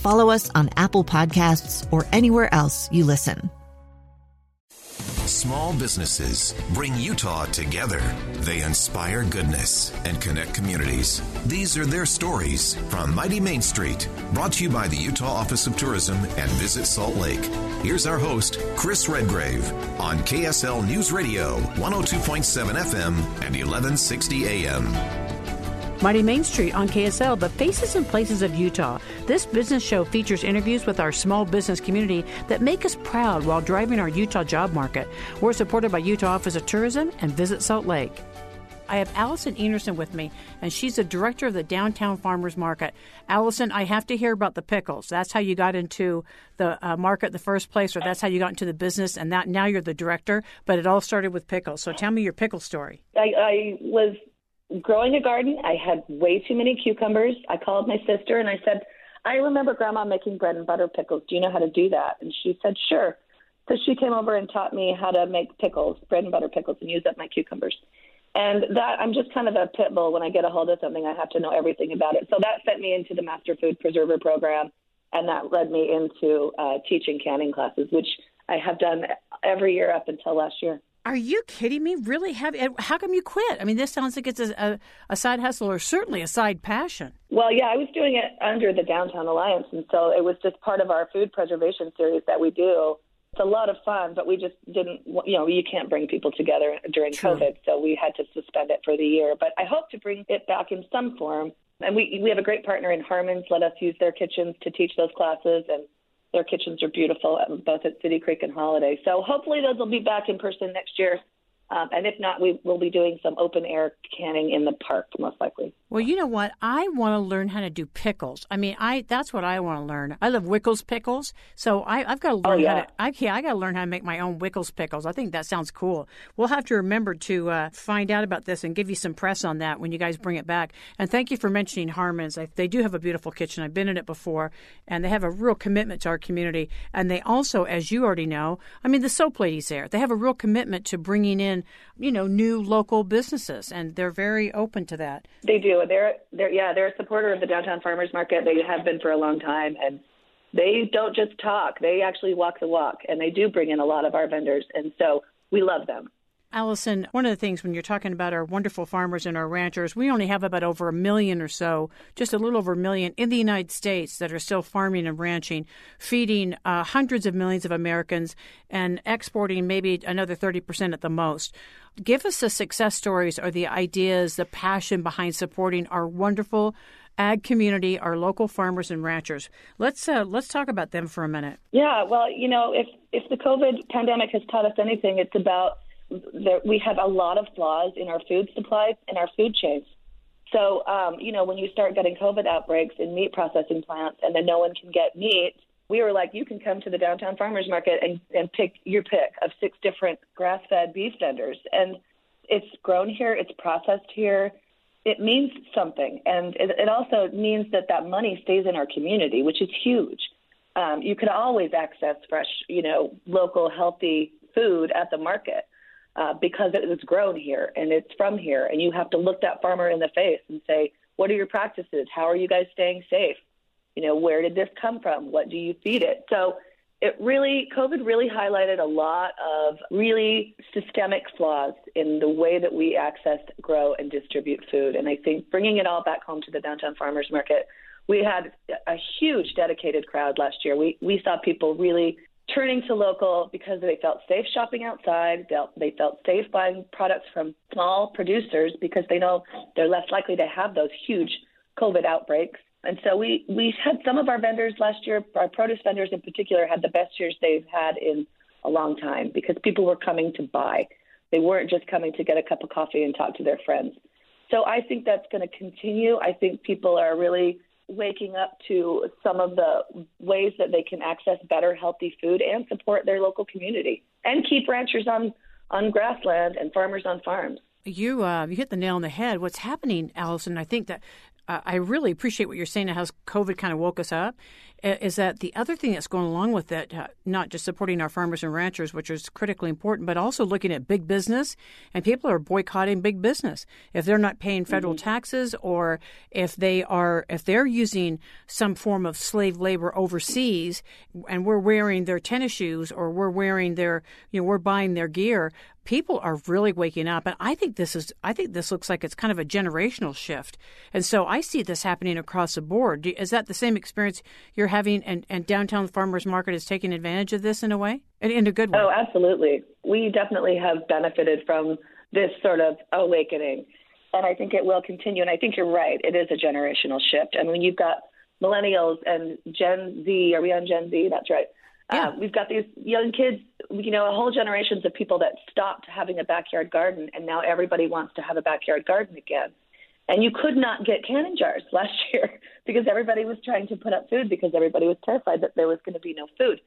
follow us on Apple Podcasts, or anywhere else you listen. Small businesses bring Utah together. They inspire goodness and connect communities. These are their stories from Mighty Main Street, brought to you by the Utah Office of Tourism and Visit Salt Lake. Here's our host, Chris Redgrave, on KSL News Radio, 102.7 FM and 1160 AM. Mighty Main Street on KSL, the faces and places of Utah. This business show features interviews with our small business community that make us proud while driving our Utah job market. We're supported by Utah Office of Tourism and Visit Salt Lake. I have Allison Einerson with me, and she's the director of the Downtown Farmers Market. Allison, I have to hear about the pickles. That's how you got into the uh, market in the first place, or that's how you got into the business, and that now you're the director. But it all started with pickles. So tell me your pickle story. I, I was growing a garden. I had way too many cucumbers. I called my sister and I said, I remember grandma making bread and butter pickles. Do you know how to do that? And she said, sure. So she came over and taught me how to make pickles, bread and butter pickles, and use up my cucumbers. And that I'm just kind of a pit bull. When I get a hold of something, I have to know everything about it. So that sent me into the Master Food Preserver program, and that led me into uh, teaching canning classes, which I have done every year up until last year. Are you kidding me? Really? Have, how come you quit? I mean, this sounds like it's a, a, a, side hustle or certainly a side passion. Well, yeah, I was doing it under the Downtown Alliance, and so it was just part of our food preservation series that we do. It's a lot of fun, but we just didn't, you know, you can't bring people together during True. COVID, so we had to suspend it for the year. But I hope to bring it back in some form. And we we have a great partner in Harmon's. Let us use their kitchens to teach those classes, and their kitchens are beautiful, both at City Creek and Holladay. So hopefully those will be back in person next year. Um, and if not, we will be doing some open air canning in the park, most likely. Well, you know what? I want to learn how to do pickles. I mean, I that's what I want to learn. I love Wickles pickles, so I, have got to learn oh, yeah. how to. I, yeah, I got to learn how to make my own Wickles pickles. I think that sounds cool. We'll have to remember to uh, find out about this and give you some press on that when you guys bring it back. And thank you for mentioning Harmon's. I, they do have a beautiful kitchen. I've been in it before, and they have a real commitment to our community. And they also, as you already know, I mean, the soap ladies there. They have a real commitment to bringing in you know new local businesses, and they're very open to that. They do. They're they're yeah they're a supporter of the downtown farmers market. They have been for a long time, and they don't just talk. They actually walk the walk, and they do bring in a lot of our vendors, and so we love them. Allison, one of the things when you're talking about our wonderful farmers and our ranchers, we only have about over a million or so, just a little over a million in the United States that are still farming and ranching, feeding uh, hundreds of millions of Americans and exporting maybe another 30% at the most. Give us the success stories or the ideas, the passion behind supporting our wonderful ag community, our local farmers and ranchers. Let's uh, let's talk about them for a minute. Yeah, well, you know, if if the COVID pandemic has taught us anything, it's about we have a lot of flaws in our food supply and our food chains. So, um, you know, when you start getting COVID outbreaks in meat processing plants and then no one can get meat, we were like, you can come to the downtown farmers market and, and pick your pick of six different grass fed beef vendors. And it's grown here, it's processed here. It means something. And it, it also means that that money stays in our community, which is huge. Um, you can always access fresh, you know, local, healthy food at the market uh, because it was grown here and it's from here. And you have to look that farmer in the face and say, what are your practices? How are you guys staying safe? You know, where did this come from? What do you feed it? So it really, COVID really highlighted a lot of really systemic flaws in the way that we access, grow, and distribute food. And I think bringing it all back home to the downtown farmers market, we had a huge dedicated crowd last year. We we saw people really turning to local because they felt safe shopping outside. They felt safe buying products from small producers because they know they're less likely to have those huge COVID outbreaks. And so we, we had some of our vendors last year, our produce vendors in particular, had the best years they've had in a long time because people were coming to buy. They weren't just coming to get a cup of coffee and talk to their friends. So I think that's going to continue. I think people are really waking up to some of the ways that they can access better, healthy food and support their local community and keep ranchers on, on grassland and farmers on farms. You uh, you hit the nail on the head. What's happening, Allison? I think that uh, I really appreciate what you're saying. How COVID kind of woke us up, is that the other thing that's going along with it, uh, not just supporting our farmers and ranchers, which is critically important, but also looking at big business, and people are boycotting big business. If they're not paying federal mm-hmm. taxes or if they are if they're using some form of slave labor overseas, and we're wearing their tennis shoes or we're wearing their you know we're buying their gear people are really waking up. And i think this is i think this looks like it's kind of a generational shift. And so i see this happening across the board. Is that the same experience you're having and, and downtown farmers market is taking advantage of this in a way in, in a good way? Oh absolutely. We definitely have benefited from this sort of awakening and i think it will continue and i think you're right. It is a generational shift. And when you've got millennials and gen z. Are we on gen z? That's right. Yeah. Uh, we've got these young kids, you know, a whole generations of people that stopped having a backyard garden, and now everybody wants to have a backyard garden again. And you could not get canning jars last year because everybody was trying to put up food because everybody was terrified that there was going to be no food.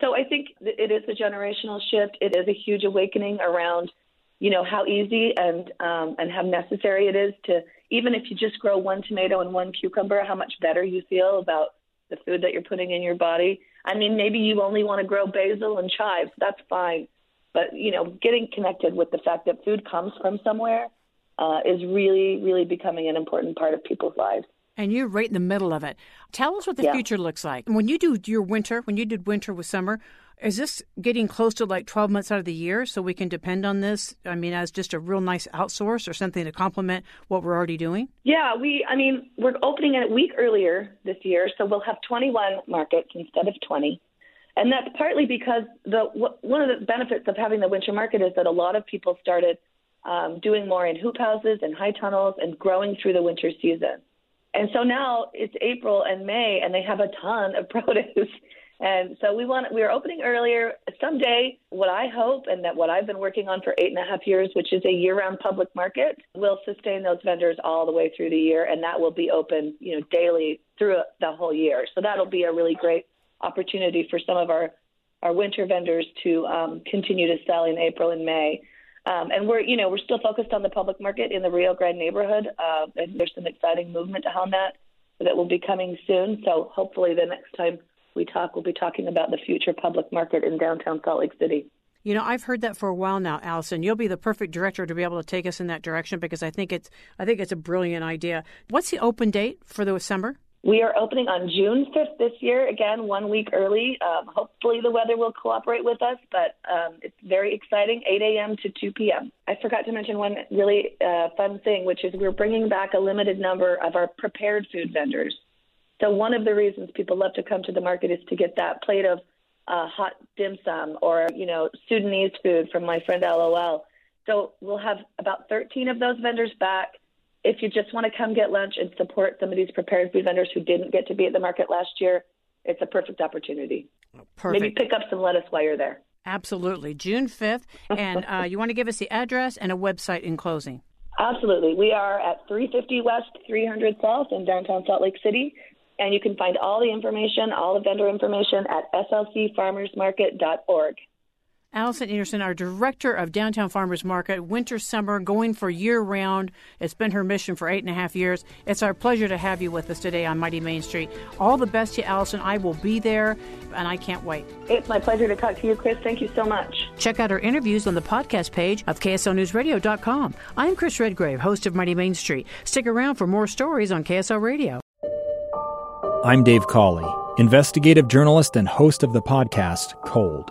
So I think it is a generational shift. It is a huge awakening around, you know, how easy and um, and how necessary it is to even if you just grow one tomato and one cucumber, how much better you feel about the food that you're putting in your body. I mean, maybe you only want to grow basil and chives. That's fine. But, you know, getting connected with the fact that food comes from somewhere uh, is really, really becoming an important part of people's lives. And you're right in the middle of it. Tell us what the yeah. future looks like. When you do your winter, when you did winter with summer, is this getting close to like 12 months out of the year so we can depend on this? I mean, as just a real nice outsource or something to complement what we're already doing? Yeah, we, I mean, we're opening a week earlier this year, so we'll have 21 markets instead of 20. And that's partly because the one of the benefits of having the winter market is that a lot of people started um, doing more in hoop houses and high tunnels and growing through the winter season. And so now it's April and May, and they have a ton of produce and so we want we are opening earlier someday. What I hope and that what I've been working on for eight and a half years, which is a year-round public market, will sustain those vendors all the way through the year, and that will be open, you know, daily through the whole year. So that'll be a really great opportunity for some of our our winter vendors to um, continue to sell in April and May. Um, and we're, you know, we're still focused on the public market in the Rio Grande neighborhood. Uh, and there's some exciting movement on that that will be coming soon. So hopefully the next time we talk, we'll be talking about the future public market in downtown Salt Lake City. You know, I've heard that for a while now, Allison. You'll be the perfect director to be able to take us in that direction because I think it's I think it's a brilliant idea. What's the open date for the December? We are opening on June 5th this year, again, one week early. Um, hopefully, the weather will cooperate with us, but um, it's very exciting 8 a.m. to 2 p.m. I forgot to mention one really uh, fun thing, which is we're bringing back a limited number of our prepared food vendors. So one of the reasons people love to come to the market is to get that plate of uh, hot dim sum or you know Sudanese food from my friend LOL. So we'll have about 13 of those vendors back. If you just want to come get lunch and support some of these prepared food vendors who didn't get to be at the market last year, it's a perfect opportunity. Perfect. Maybe pick up some lettuce while you're there. Absolutely. June 5th. And uh, you want to give us the address and a website in closing? Absolutely. We are at 350 West, 300 South in downtown Salt Lake City. And you can find all the information, all the vendor information at slcfarmersmarket.org. Allison Anderson, our director of Downtown Farmers Market, winter, summer, going for year round. It's been her mission for eight and a half years. It's our pleasure to have you with us today on Mighty Main Street. All the best to you, Allison. I will be there, and I can't wait. It's my pleasure to talk to you, Chris. Thank you so much. Check out our interviews on the podcast page of KSLNewsRadio.com. I'm Chris Redgrave, host of Mighty Main Street. Stick around for more stories on KSL Radio. I'm Dave Cawley, investigative journalist and host of the podcast Cold.